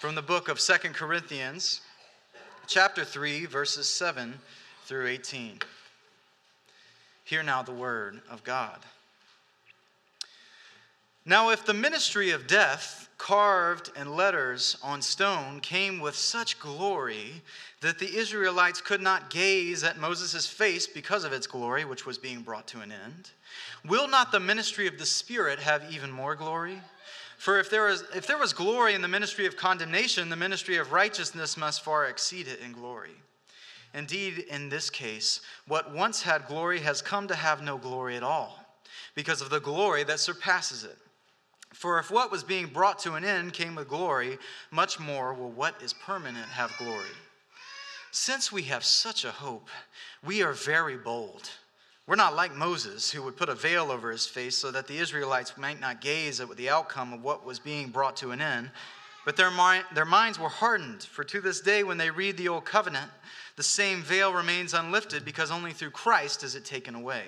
from the book of Second Corinthians, chapter 3, verses 7 through 18. Hear now the word of God. Now, if the ministry of death, carved in letters on stone, came with such glory that the Israelites could not gaze at Moses' face because of its glory, which was being brought to an end, will not the ministry of the Spirit have even more glory? For if there, was, if there was glory in the ministry of condemnation, the ministry of righteousness must far exceed it in glory. Indeed, in this case, what once had glory has come to have no glory at all, because of the glory that surpasses it. For if what was being brought to an end came with glory, much more will what is permanent have glory. Since we have such a hope, we are very bold. We're not like Moses, who would put a veil over his face so that the Israelites might not gaze at the outcome of what was being brought to an end. But their, mind, their minds were hardened, for to this day, when they read the Old Covenant, the same veil remains unlifted because only through Christ is it taken away.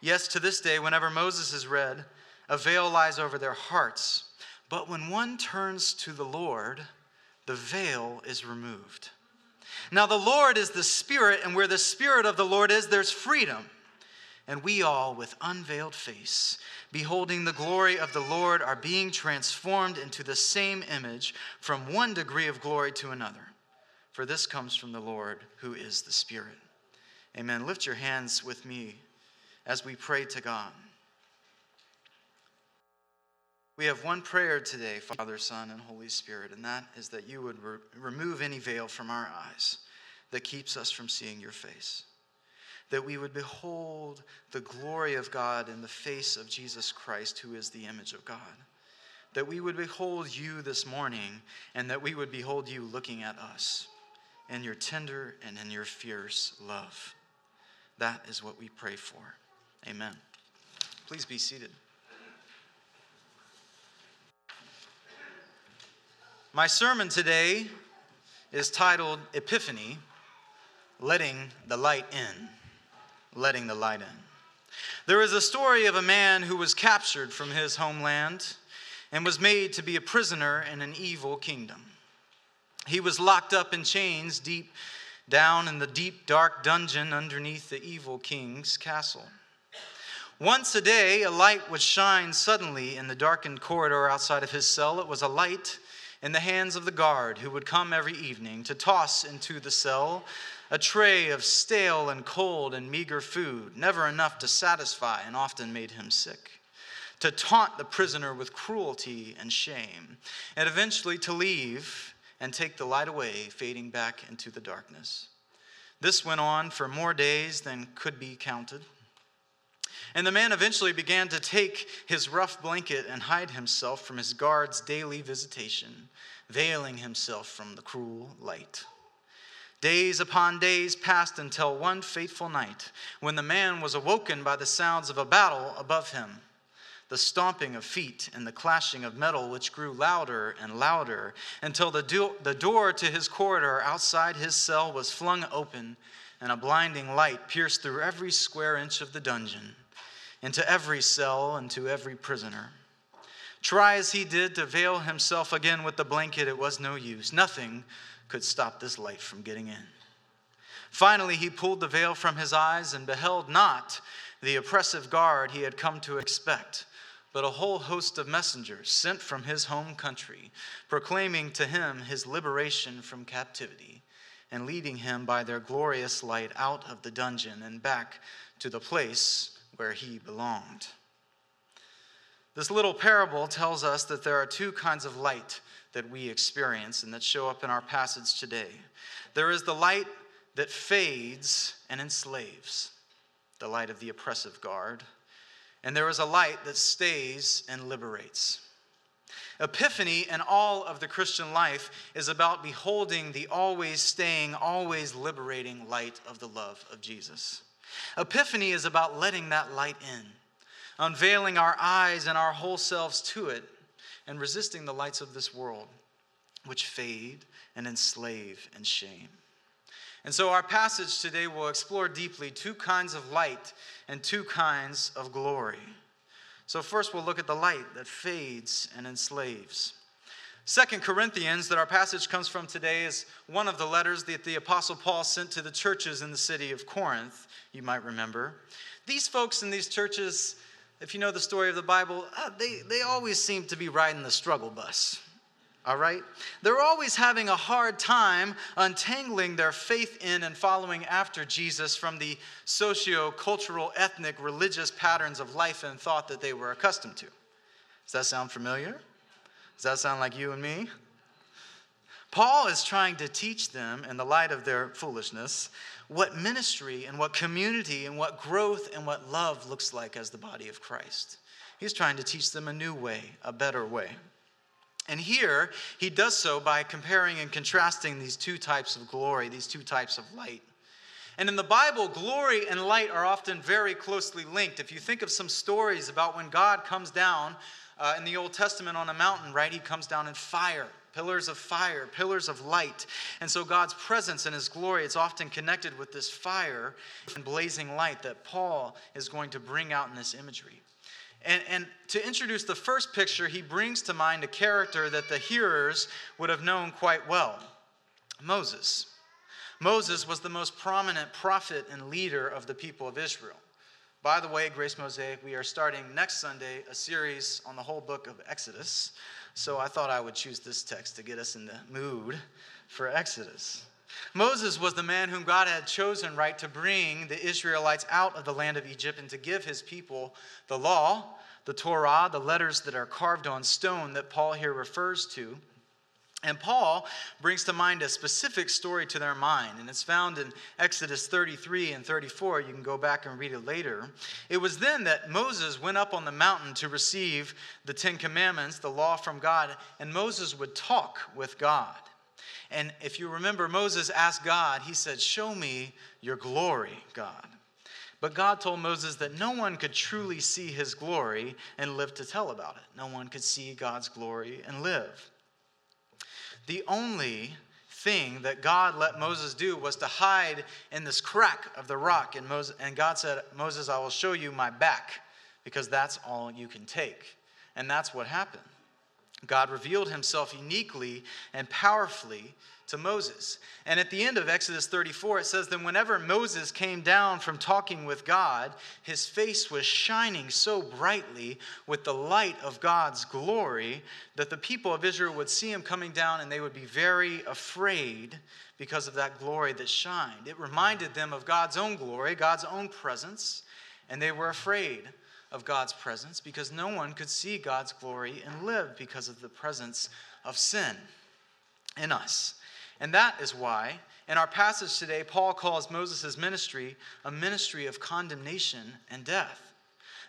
Yes, to this day, whenever Moses is read, a veil lies over their hearts. But when one turns to the Lord, the veil is removed. Now, the Lord is the Spirit, and where the Spirit of the Lord is, there's freedom. And we all, with unveiled face, beholding the glory of the Lord, are being transformed into the same image from one degree of glory to another. For this comes from the Lord, who is the Spirit. Amen. Lift your hands with me as we pray to God. We have one prayer today, Father, Son, and Holy Spirit, and that is that you would re- remove any veil from our eyes that keeps us from seeing your face that we would behold the glory of God in the face of Jesus Christ, who is the image of God. That we would behold you this morning, and that we would behold you looking at us in your tender and in your fierce love. That is what we pray for. Amen. Please be seated. My sermon today is titled Epiphany Letting the Light In letting the light in. There is a story of a man who was captured from his homeland and was made to be a prisoner in an evil kingdom. He was locked up in chains deep down in the deep, dark dungeon underneath the evil king's castle. Once a day, a light would shine suddenly in the darkened corridor outside of his cell. It was a light in the hands of the guard who would come every evening to toss into the cell a tray of stale and cold and meager food, never enough to satisfy and often made him sick, to taunt the prisoner with cruelty and shame, and eventually to leave and take the light away, fading back into the darkness. This went on for more days than could be counted. And the man eventually began to take his rough blanket and hide himself from his guard's daily visitation, veiling himself from the cruel light. Days upon days passed until one fateful night when the man was awoken by the sounds of a battle above him the stomping of feet and the clashing of metal, which grew louder and louder until the, do- the door to his corridor outside his cell was flung open and a blinding light pierced through every square inch of the dungeon, into every cell and to every prisoner. Try as he did to veil himself again with the blanket, it was no use. Nothing could stop this light from getting in. Finally, he pulled the veil from his eyes and beheld not the oppressive guard he had come to expect, but a whole host of messengers sent from his home country, proclaiming to him his liberation from captivity and leading him by their glorious light out of the dungeon and back to the place where he belonged. This little parable tells us that there are two kinds of light that we experience and that show up in our passage today. There is the light that fades and enslaves, the light of the oppressive guard, and there is a light that stays and liberates. Epiphany and all of the Christian life is about beholding the always staying, always liberating light of the love of Jesus. Epiphany is about letting that light in, unveiling our eyes and our whole selves to it, and resisting the lights of this world, which fade and enslave and shame. And so, our passage today will explore deeply two kinds of light and two kinds of glory. So, first, we'll look at the light that fades and enslaves. Second Corinthians, that our passage comes from today, is one of the letters that the Apostle Paul sent to the churches in the city of Corinth, you might remember. These folks in these churches, if you know the story of the Bible, uh, they, they always seem to be riding the struggle bus. All right? They're always having a hard time untangling their faith in and following after Jesus from the socio cultural, ethnic, religious patterns of life and thought that they were accustomed to. Does that sound familiar? Does that sound like you and me? Paul is trying to teach them, in the light of their foolishness, what ministry and what community and what growth and what love looks like as the body of Christ. He's trying to teach them a new way, a better way. And here, he does so by comparing and contrasting these two types of glory, these two types of light. And in the Bible, glory and light are often very closely linked. If you think of some stories about when God comes down uh, in the Old Testament on a mountain, right? He comes down in fire, pillars of fire, pillars of light. And so God's presence and his glory, it's often connected with this fire and blazing light that Paul is going to bring out in this imagery. And, and to introduce the first picture, he brings to mind a character that the hearers would have known quite well Moses. Moses was the most prominent prophet and leader of the people of Israel. By the way, Grace Mosaic, we are starting next Sunday a series on the whole book of Exodus. So I thought I would choose this text to get us in the mood for Exodus. Moses was the man whom God had chosen, right, to bring the Israelites out of the land of Egypt and to give his people the law, the Torah, the letters that are carved on stone that Paul here refers to. And Paul brings to mind a specific story to their mind, and it's found in Exodus 33 and 34. You can go back and read it later. It was then that Moses went up on the mountain to receive the Ten Commandments, the law from God, and Moses would talk with God. And if you remember, Moses asked God, he said, Show me your glory, God. But God told Moses that no one could truly see his glory and live to tell about it. No one could see God's glory and live. The only thing that God let Moses do was to hide in this crack of the rock. And, Moses, and God said, Moses, I will show you my back because that's all you can take. And that's what happened. God revealed himself uniquely and powerfully to Moses. And at the end of Exodus 34, it says that whenever Moses came down from talking with God, his face was shining so brightly with the light of God's glory that the people of Israel would see him coming down and they would be very afraid because of that glory that shined. It reminded them of God's own glory, God's own presence, and they were afraid of God's presence because no one could see God's glory and live because of the presence of sin in us. And that is why, in our passage today, Paul calls Moses' ministry a ministry of condemnation and death.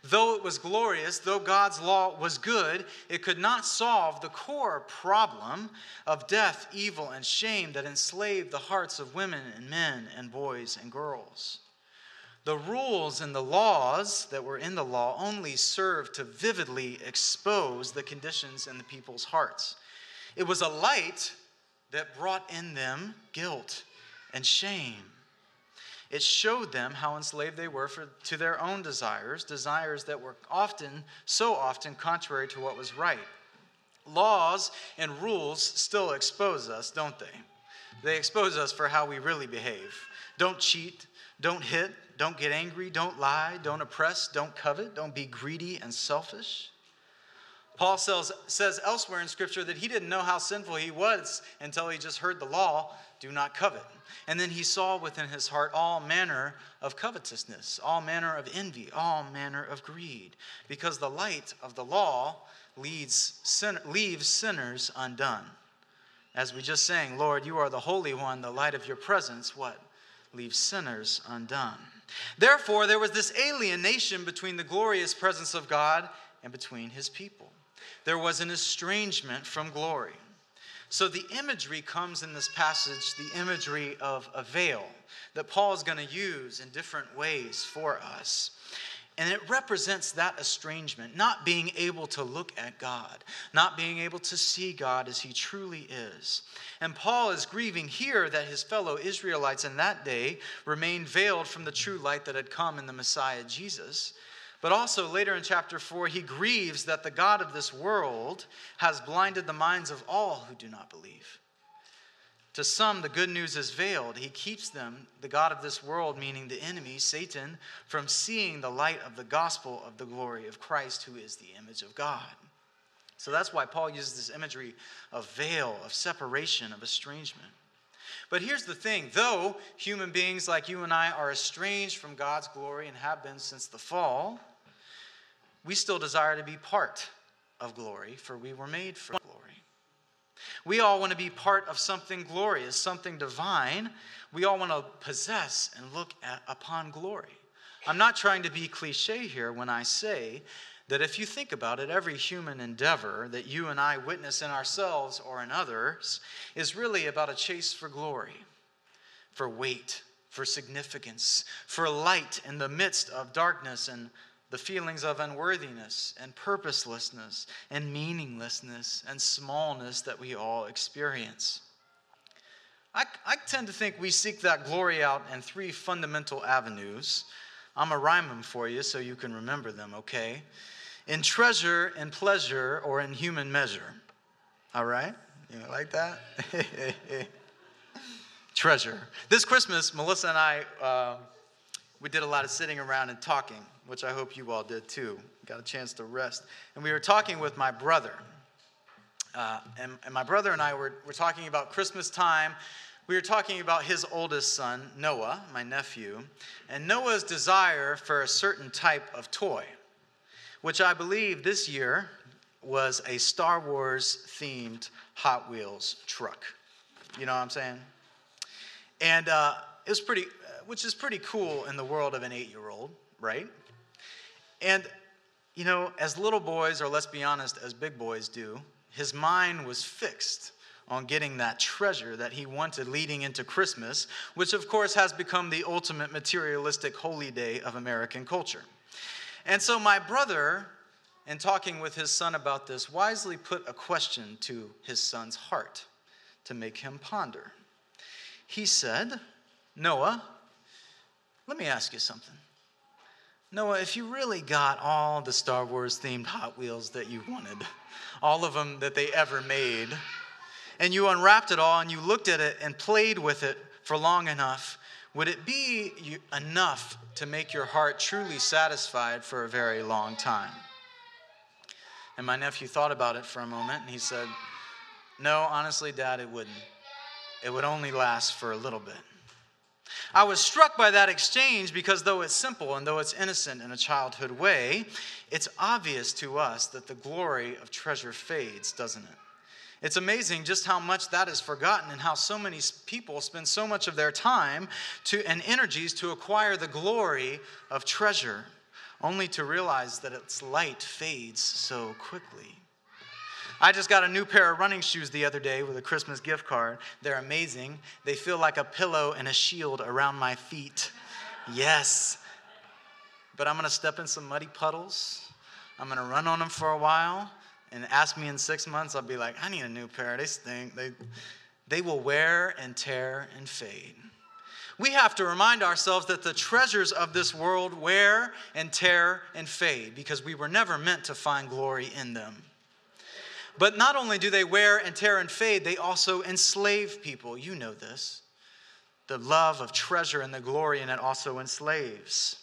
Though it was glorious, though God's law was good, it could not solve the core problem of death, evil, and shame that enslaved the hearts of women and men and boys and girls. The rules and the laws that were in the law only served to vividly expose the conditions in the people's hearts. It was a light that brought in them guilt and shame. It showed them how enslaved they were for, to their own desires, desires that were often, so often, contrary to what was right. Laws and rules still expose us, don't they? They expose us for how we really behave. Don't cheat, don't hit, don't get angry, don't lie, don't oppress, don't covet, don't be greedy and selfish. Paul says, says elsewhere in Scripture that he didn't know how sinful he was until he just heard the law do not covet. And then he saw within his heart all manner of covetousness, all manner of envy, all manner of greed, because the light of the law leads, sin, leaves sinners undone. As we just sang, Lord, you are the Holy One, the light of your presence, what? Leaves sinners undone. Therefore, there was this alienation between the glorious presence of God and between his people there was an estrangement from glory. So the imagery comes in this passage, the imagery of a veil that Paul is going to use in different ways for us. And it represents that estrangement, not being able to look at God, not being able to see God as he truly is. And Paul is grieving here that his fellow Israelites in that day remained veiled from the true light that had come in the Messiah Jesus. But also later in chapter 4, he grieves that the God of this world has blinded the minds of all who do not believe. To some, the good news is veiled. He keeps them, the God of this world, meaning the enemy, Satan, from seeing the light of the gospel of the glory of Christ, who is the image of God. So that's why Paul uses this imagery of veil, of separation, of estrangement. But here's the thing though human beings like you and I are estranged from God's glory and have been since the fall, we still desire to be part of glory, for we were made for glory. We all want to be part of something glorious, something divine. We all want to possess and look at, upon glory. I'm not trying to be cliche here when I say that if you think about it, every human endeavor that you and I witness in ourselves or in others is really about a chase for glory, for weight, for significance, for light in the midst of darkness and the feelings of unworthiness and purposelessness and meaninglessness and smallness that we all experience. I, I, tend to think we seek that glory out in three fundamental avenues. I'm to rhyme them for you so you can remember them, okay? In treasure, in pleasure, or in human measure. All right? You like that? treasure. This Christmas, Melissa and I, uh, we did a lot of sitting around and talking which I hope you all did too. Got a chance to rest. And we were talking with my brother. Uh, and, and, my brother and I were, were talking about Christmas time. We were talking about his oldest son, Noah, my nephew, and Noah's desire for a certain type of toy, which I believe this year was a Star Wars themed Hot Wheels truck. You know what I'm saying? And uh, it was pretty, which is pretty cool in the world of an eight year old, right? And, you know, as little boys, or let's be honest, as big boys do, his mind was fixed on getting that treasure that he wanted leading into Christmas, which of course has become the ultimate materialistic holy day of American culture. And so my brother, in talking with his son about this, wisely put a question to his son's heart to make him ponder. He said, Noah, let me ask you something. Noah, if you really got all the Star Wars themed Hot Wheels that you wanted, all of them that they ever made, and you unwrapped it all and you looked at it and played with it for long enough, would it be enough to make your heart truly satisfied for a very long time? And my nephew thought about it for a moment and he said, No, honestly, Dad, it wouldn't. It would only last for a little bit. I was struck by that exchange because though it's simple and though it's innocent in a childhood way, it's obvious to us that the glory of treasure fades, doesn't it? It's amazing just how much that is forgotten and how so many people spend so much of their time to, and energies to acquire the glory of treasure, only to realize that its light fades so quickly. I just got a new pair of running shoes the other day with a Christmas gift card. They're amazing. They feel like a pillow and a shield around my feet. Yes. But I'm going to step in some muddy puddles. I'm going to run on them for a while. And ask me in six months, I'll be like, I need a new pair. They stink. They, they will wear and tear and fade. We have to remind ourselves that the treasures of this world wear and tear and fade because we were never meant to find glory in them. But not only do they wear and tear and fade, they also enslave people. You know this. The love of treasure and the glory in it also enslaves.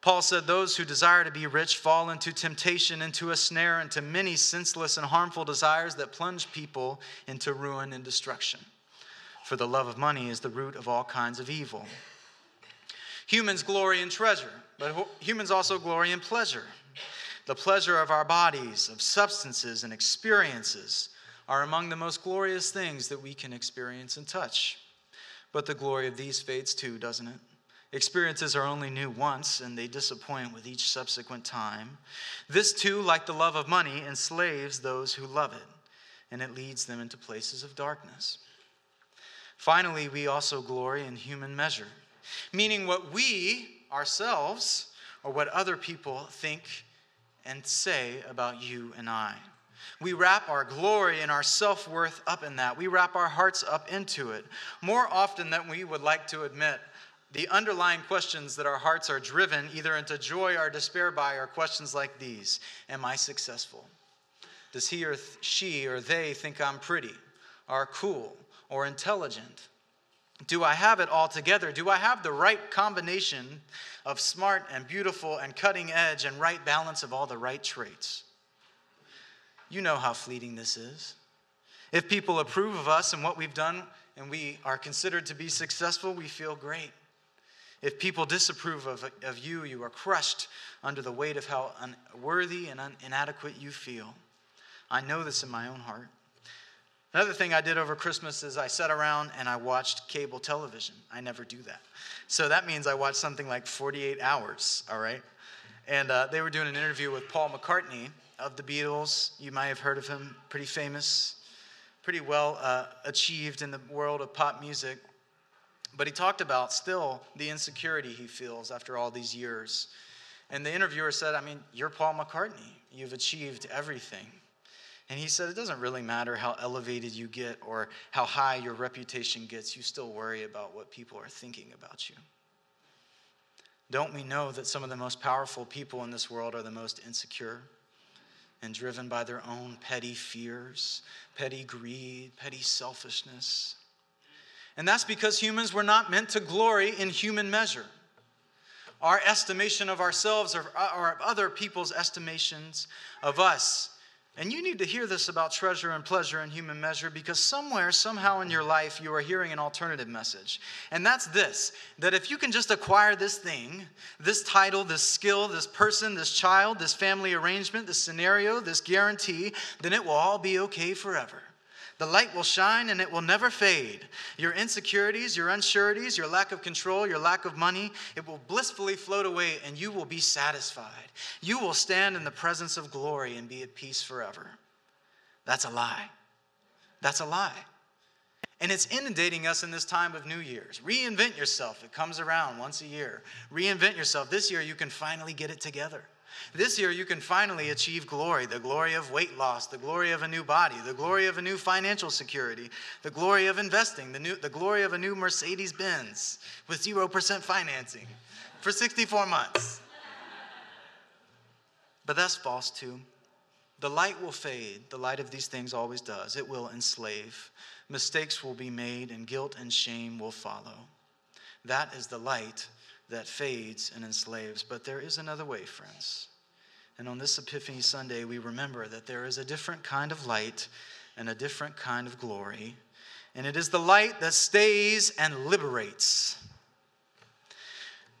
Paul said, Those who desire to be rich fall into temptation, into a snare, into many senseless and harmful desires that plunge people into ruin and destruction. For the love of money is the root of all kinds of evil. Humans glory in treasure, but humans also glory in pleasure. The pleasure of our bodies, of substances and experiences, are among the most glorious things that we can experience and touch. But the glory of these fades too, doesn't it? Experiences are only new once, and they disappoint with each subsequent time. This too, like the love of money, enslaves those who love it, and it leads them into places of darkness. Finally, we also glory in human measure, meaning what we ourselves or what other people think and say about you and I. We wrap our glory and our self worth up in that. We wrap our hearts up into it. More often than we would like to admit, the underlying questions that our hearts are driven either into joy or despair by are questions like these Am I successful? Does he or she or they think I'm pretty, or cool, or intelligent? Do I have it all together? Do I have the right combination of smart and beautiful and cutting edge and right balance of all the right traits? You know how fleeting this is. If people approve of us and what we've done and we are considered to be successful, we feel great. If people disapprove of, of you, you are crushed under the weight of how unworthy and un- inadequate you feel. I know this in my own heart. Another thing I did over Christmas is I sat around and I watched cable television. I never do that. So that means I watched something like 48 hours, all right? And uh, they were doing an interview with Paul McCartney of the Beatles. You might have heard of him, pretty famous, pretty well uh, achieved in the world of pop music. But he talked about still the insecurity he feels after all these years. And the interviewer said, I mean, you're Paul McCartney. You've achieved everything. And he said, It doesn't really matter how elevated you get or how high your reputation gets, you still worry about what people are thinking about you. Don't we know that some of the most powerful people in this world are the most insecure and driven by their own petty fears, petty greed, petty selfishness? And that's because humans were not meant to glory in human measure. Our estimation of ourselves or, or other people's estimations of us and you need to hear this about treasure and pleasure and human measure because somewhere, somehow in your life, you are hearing an alternative message. And that's this that if you can just acquire this thing, this title, this skill, this person, this child, this family arrangement, this scenario, this guarantee, then it will all be okay forever. The light will shine and it will never fade. Your insecurities, your unsureties, your lack of control, your lack of money, it will blissfully float away and you will be satisfied. You will stand in the presence of glory and be at peace forever. That's a lie. That's a lie. And it's inundating us in this time of New Year's. Reinvent yourself. It comes around once a year. Reinvent yourself. This year, you can finally get it together. This year, you can finally achieve glory the glory of weight loss, the glory of a new body, the glory of a new financial security, the glory of investing, the, new, the glory of a new Mercedes Benz with 0% financing for 64 months. But that's false too. The light will fade. The light of these things always does. It will enslave. Mistakes will be made, and guilt and shame will follow. That is the light that fades and enslaves. But there is another way, friends. And on this Epiphany Sunday, we remember that there is a different kind of light and a different kind of glory. And it is the light that stays and liberates.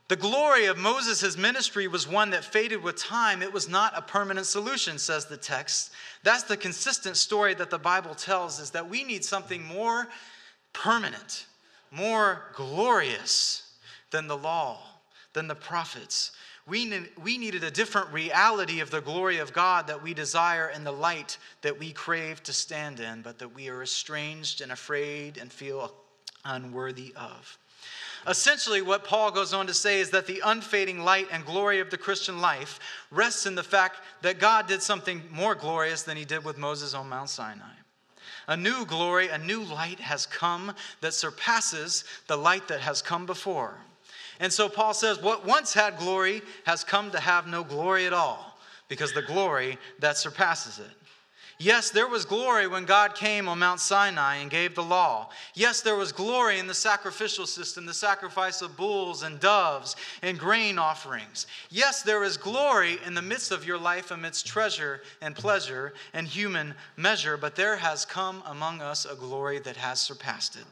The glory of Moses' ministry was one that faded with time. It was not a permanent solution, says the text. That's the consistent story that the Bible tells is that we need something more permanent, more glorious than the law, than the prophets, we, ne- we needed a different reality of the glory of God that we desire and the light that we crave to stand in, but that we are estranged and afraid and feel unworthy of. Essentially, what Paul goes on to say is that the unfading light and glory of the Christian life rests in the fact that God did something more glorious than he did with Moses on Mount Sinai. A new glory, a new light has come that surpasses the light that has come before. And so Paul says, What once had glory has come to have no glory at all, because the glory that surpasses it. Yes, there was glory when God came on Mount Sinai and gave the law. Yes, there was glory in the sacrificial system, the sacrifice of bulls and doves and grain offerings. Yes, there is glory in the midst of your life amidst treasure and pleasure and human measure, but there has come among us a glory that has surpassed it.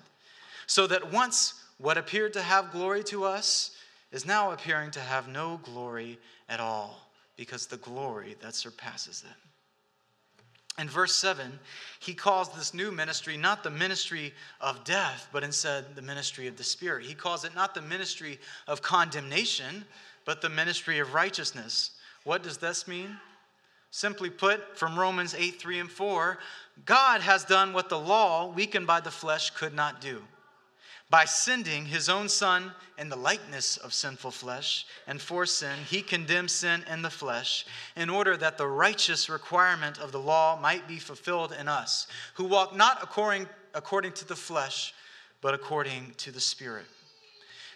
So that once what appeared to have glory to us is now appearing to have no glory at all because the glory that surpasses it. In verse 7, he calls this new ministry not the ministry of death, but instead the ministry of the Spirit. He calls it not the ministry of condemnation, but the ministry of righteousness. What does this mean? Simply put, from Romans 8 3 and 4, God has done what the law, weakened by the flesh, could not do by sending his own Son in the likeness of sinful flesh, and for sin, he condemned sin in the flesh, in order that the righteous requirement of the law might be fulfilled in us, who walk not according, according to the flesh, but according to the Spirit.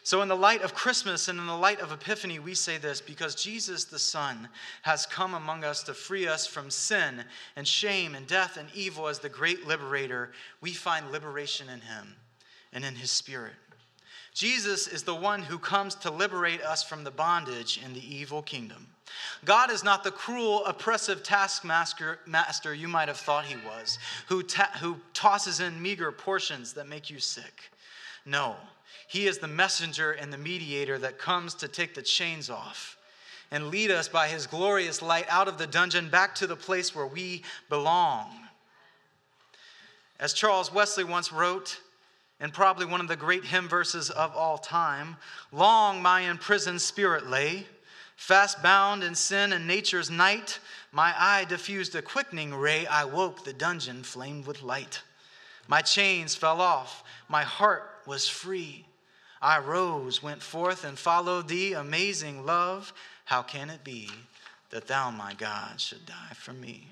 So, in the light of Christmas and in the light of Epiphany, we say this because Jesus the Son has come among us to free us from sin and shame and death and evil as the great liberator, we find liberation in him and in his spirit. Jesus is the one who comes to liberate us from the bondage in the evil kingdom. God is not the cruel, oppressive taskmaster master you might have thought he was, who, ta- who tosses in meager portions that make you sick. No, he is the messenger and the mediator that comes to take the chains off and lead us by his glorious light out of the dungeon back to the place where we belong. As Charles Wesley once wrote, and probably one of the great hymn verses of all time Long my imprisoned spirit lay, fast bound in sin and nature's night. My eye diffused a quickening ray. I woke, the dungeon flamed with light. My chains fell off, my heart was free. I rose, went forth, and followed thee, amazing love. How can it be that thou, my God, should die for me?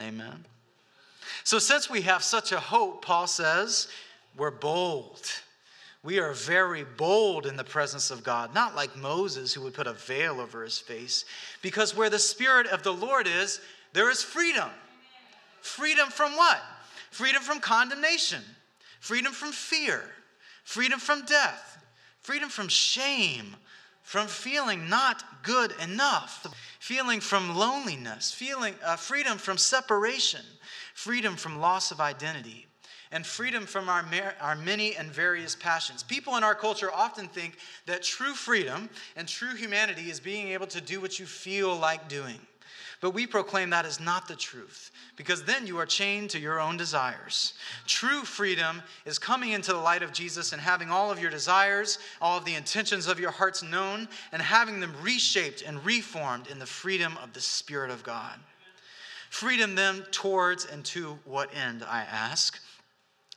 Amen. So, since we have such a hope, Paul says, we're bold. We are very bold in the presence of God, not like Moses, who would put a veil over his face, because where the Spirit of the Lord is, there is freedom. Freedom from what? Freedom from condemnation, freedom from fear, freedom from death, freedom from shame, from feeling not good enough, feeling from loneliness, feeling uh, freedom from separation, freedom from loss of identity, and freedom from our, our many and various passions. People in our culture often think that true freedom and true humanity is being able to do what you feel like doing. But we proclaim that is not the truth, because then you are chained to your own desires. True freedom is coming into the light of Jesus and having all of your desires, all of the intentions of your hearts known, and having them reshaped and reformed in the freedom of the Spirit of God. Freedom then towards and to what end, I ask?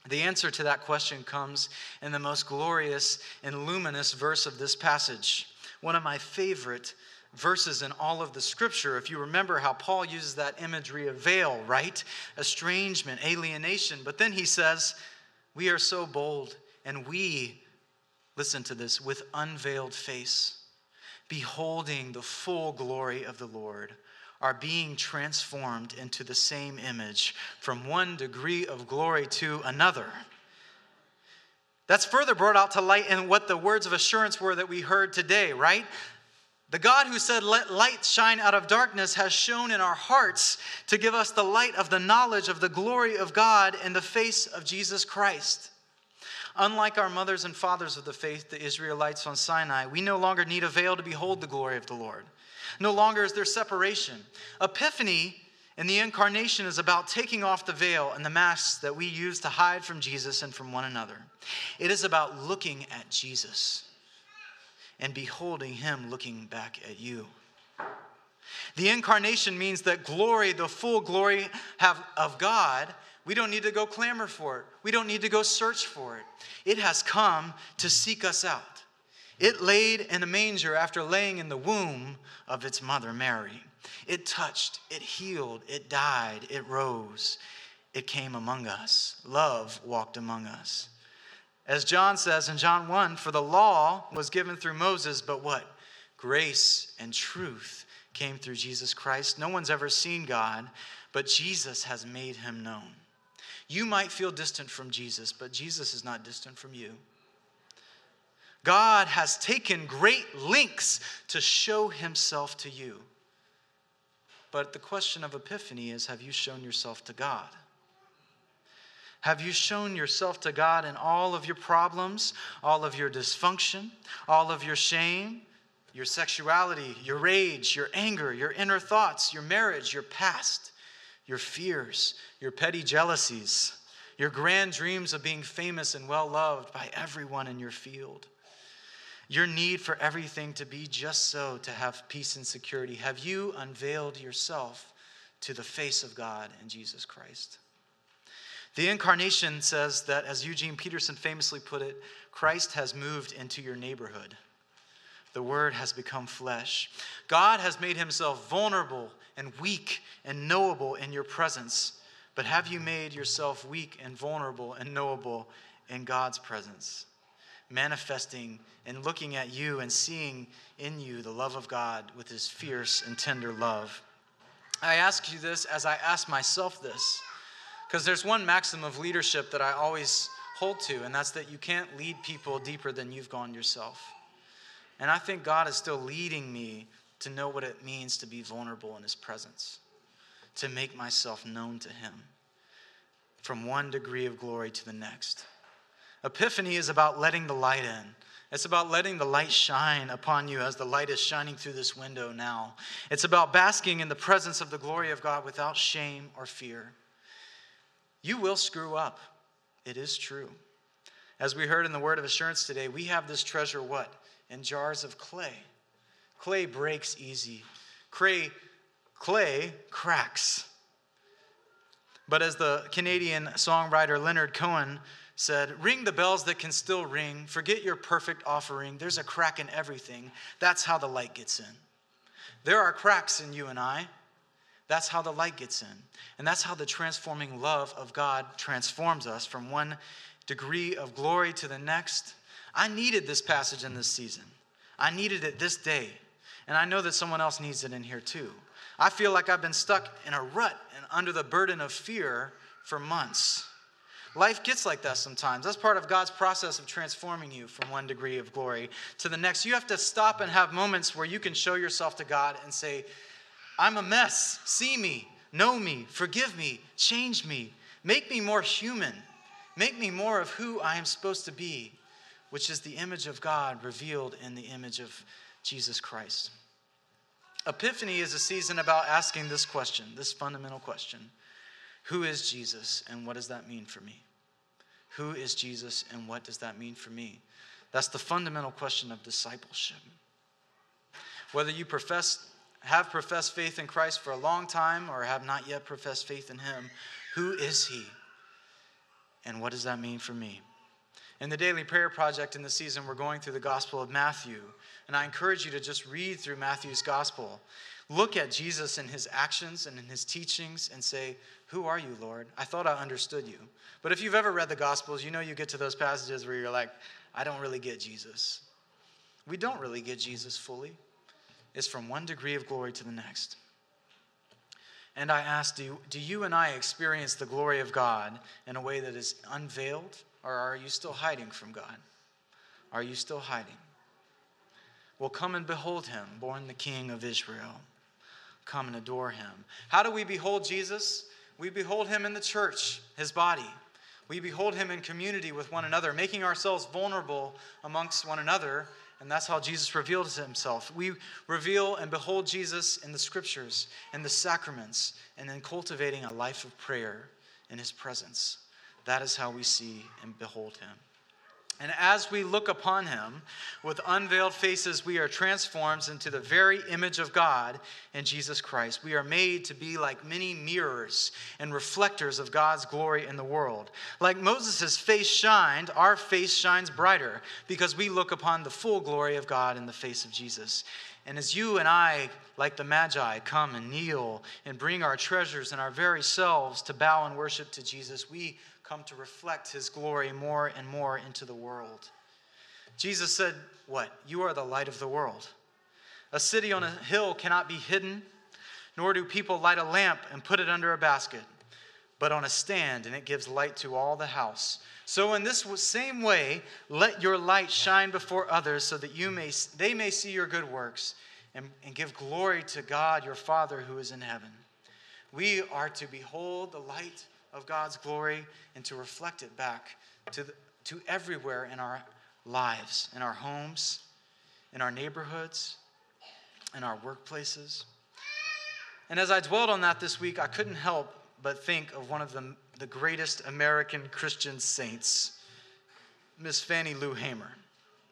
The answer to that question comes in the most glorious and luminous verse of this passage. One of my favorite verses in all of the scripture. If you remember how Paul uses that imagery of veil, right? Estrangement, alienation. But then he says, We are so bold, and we, listen to this, with unveiled face, beholding the full glory of the Lord, are being transformed into the same image from one degree of glory to another. That's further brought out to light in what the words of assurance were that we heard today, right? The God who said, Let light shine out of darkness, has shone in our hearts to give us the light of the knowledge of the glory of God in the face of Jesus Christ. Unlike our mothers and fathers of the faith, the Israelites on Sinai, we no longer need a veil to behold the glory of the Lord. No longer is there separation. Epiphany and the incarnation is about taking off the veil and the masks that we use to hide from Jesus and from one another. It is about looking at Jesus and beholding him looking back at you. The incarnation means that glory, the full glory of God, we don't need to go clamor for it. We don't need to go search for it. It has come to seek us out. It laid in a manger after laying in the womb of its mother, Mary. It touched, it healed, it died, it rose. It came among us. Love walked among us. As John says in John 1 For the law was given through Moses, but what? Grace and truth came through Jesus Christ. No one's ever seen God, but Jesus has made him known. You might feel distant from Jesus, but Jesus is not distant from you. God has taken great lengths to show himself to you. But the question of Epiphany is have you shown yourself to God? Have you shown yourself to God in all of your problems, all of your dysfunction, all of your shame, your sexuality, your rage, your anger, your inner thoughts, your marriage, your past, your fears, your petty jealousies, your grand dreams of being famous and well loved by everyone in your field? Your need for everything to be just so, to have peace and security. Have you unveiled yourself to the face of God and Jesus Christ? The incarnation says that, as Eugene Peterson famously put it, Christ has moved into your neighborhood. The Word has become flesh. God has made himself vulnerable and weak and knowable in your presence. But have you made yourself weak and vulnerable and knowable in God's presence? manifesting and looking at you and seeing in you the love of God with his fierce and tender love. I ask you this as I ask myself this, because there's one maxim of leadership that I always hold to, and that's that you can't lead people deeper than you've gone yourself. And I think God is still leading me to know what it means to be vulnerable in his presence, to make myself known to him from one degree of glory to the next. Epiphany is about letting the light in. It's about letting the light shine upon you as the light is shining through this window now. It's about basking in the presence of the glory of God without shame or fear. You will screw up. It is true. As we heard in the word of assurance today, we have this treasure what? In jars of clay. Clay breaks easy. Clay, clay cracks. But as the Canadian songwriter Leonard Cohen said, Ring the bells that can still ring. Forget your perfect offering. There's a crack in everything. That's how the light gets in. There are cracks in you and I. That's how the light gets in. And that's how the transforming love of God transforms us from one degree of glory to the next. I needed this passage in this season. I needed it this day. And I know that someone else needs it in here too. I feel like I've been stuck in a rut and under the burden of fear for months. Life gets like that sometimes. That's part of God's process of transforming you from one degree of glory to the next. You have to stop and have moments where you can show yourself to God and say, I'm a mess. See me, know me, forgive me, change me, make me more human, make me more of who I am supposed to be, which is the image of God revealed in the image of Jesus Christ. Epiphany is a season about asking this question, this fundamental question who is Jesus and what does that mean for me? Who is Jesus and what does that mean for me? That's the fundamental question of discipleship. Whether you profess have professed faith in Christ for a long time or have not yet professed faith in him, who is he? And what does that mean for me? In the Daily Prayer Project in the season, we're going through the Gospel of Matthew. And I encourage you to just read through Matthew's Gospel. Look at Jesus and his actions and in his teachings and say, Who are you, Lord? I thought I understood you. But if you've ever read the Gospels, you know you get to those passages where you're like, I don't really get Jesus. We don't really get Jesus fully. It's from one degree of glory to the next. And I ask, do, do you and I experience the glory of God in a way that is unveiled, or are you still hiding from God? Are you still hiding? Well, come and behold him, born the King of Israel come and adore him. How do we behold Jesus? We behold him in the church, his body. We behold him in community with one another, making ourselves vulnerable amongst one another. And that's how Jesus reveals himself. We reveal and behold Jesus in the scriptures, in the sacraments, and in cultivating a life of prayer in his presence. That is how we see and behold him. And as we look upon him with unveiled faces, we are transformed into the very image of God in Jesus Christ. We are made to be like many mirrors and reflectors of God's glory in the world. Like Moses' face shined, our face shines brighter because we look upon the full glory of God in the face of Jesus. And as you and I, like the Magi, come and kneel and bring our treasures and our very selves to bow and worship to Jesus, we come to reflect his glory more and more into the world. Jesus said, What? You are the light of the world. A city on a hill cannot be hidden, nor do people light a lamp and put it under a basket, but on a stand, and it gives light to all the house. So, in this same way, let your light shine before others so that you may, they may see your good works and, and give glory to God, your Father who is in heaven. We are to behold the light of God's glory and to reflect it back to, the, to everywhere in our lives, in our homes, in our neighborhoods, in our workplaces. And as I dwelled on that this week, I couldn't help but think of one of the, the greatest American Christian saints, Miss Fannie Lou Hamer.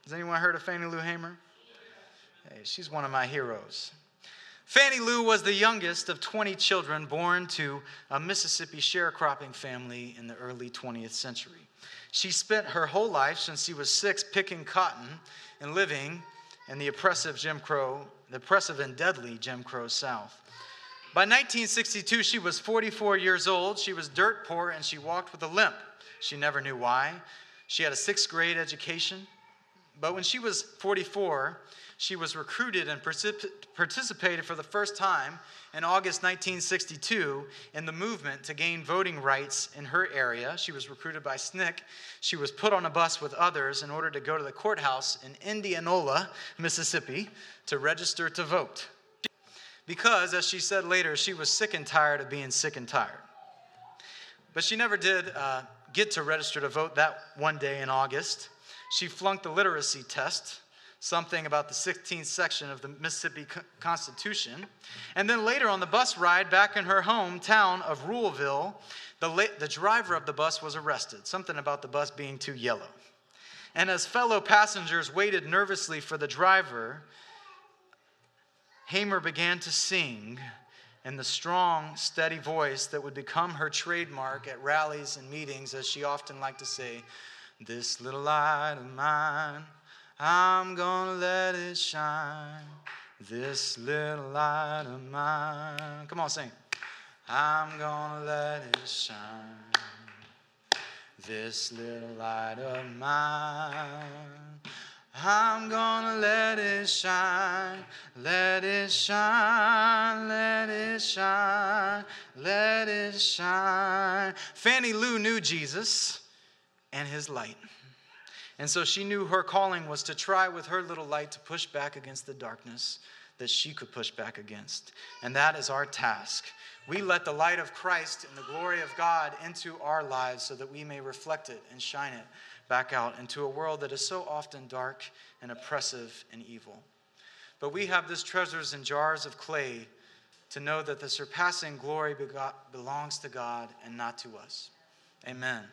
Has anyone heard of Fannie Lou Hamer? Hey, she's one of my heroes. Fannie Lou was the youngest of 20 children born to a Mississippi sharecropping family in the early 20th century. She spent her whole life since she was six picking cotton and living in the oppressive Jim Crow, the oppressive and deadly Jim Crow South. By 1962, she was 44 years old. She was dirt poor and she walked with a limp. She never knew why. She had a sixth grade education. But when she was 44, she was recruited and participated for the first time in August 1962 in the movement to gain voting rights in her area. She was recruited by SNCC. She was put on a bus with others in order to go to the courthouse in Indianola, Mississippi, to register to vote. Because, as she said later, she was sick and tired of being sick and tired. But she never did uh, get to register to vote that one day in August. She flunked the literacy test something about the 16th section of the Mississippi Constitution. And then later on the bus ride back in her hometown of Ruleville, the, la- the driver of the bus was arrested, something about the bus being too yellow. And as fellow passengers waited nervously for the driver, Hamer began to sing in the strong, steady voice that would become her trademark at rallies and meetings, as she often liked to say, This little light of mine I'm gonna let it shine, this little light of mine. Come on, sing. I'm gonna let it shine, this little light of mine. I'm gonna let it shine, let it shine, let it shine, let it shine. Fannie Lou knew Jesus and his light. And so she knew her calling was to try with her little light to push back against the darkness that she could push back against. And that is our task. We let the light of Christ and the glory of God into our lives so that we may reflect it and shine it back out into a world that is so often dark and oppressive and evil. But we have this treasures in jars of clay to know that the surpassing glory belongs to God and not to us. Amen.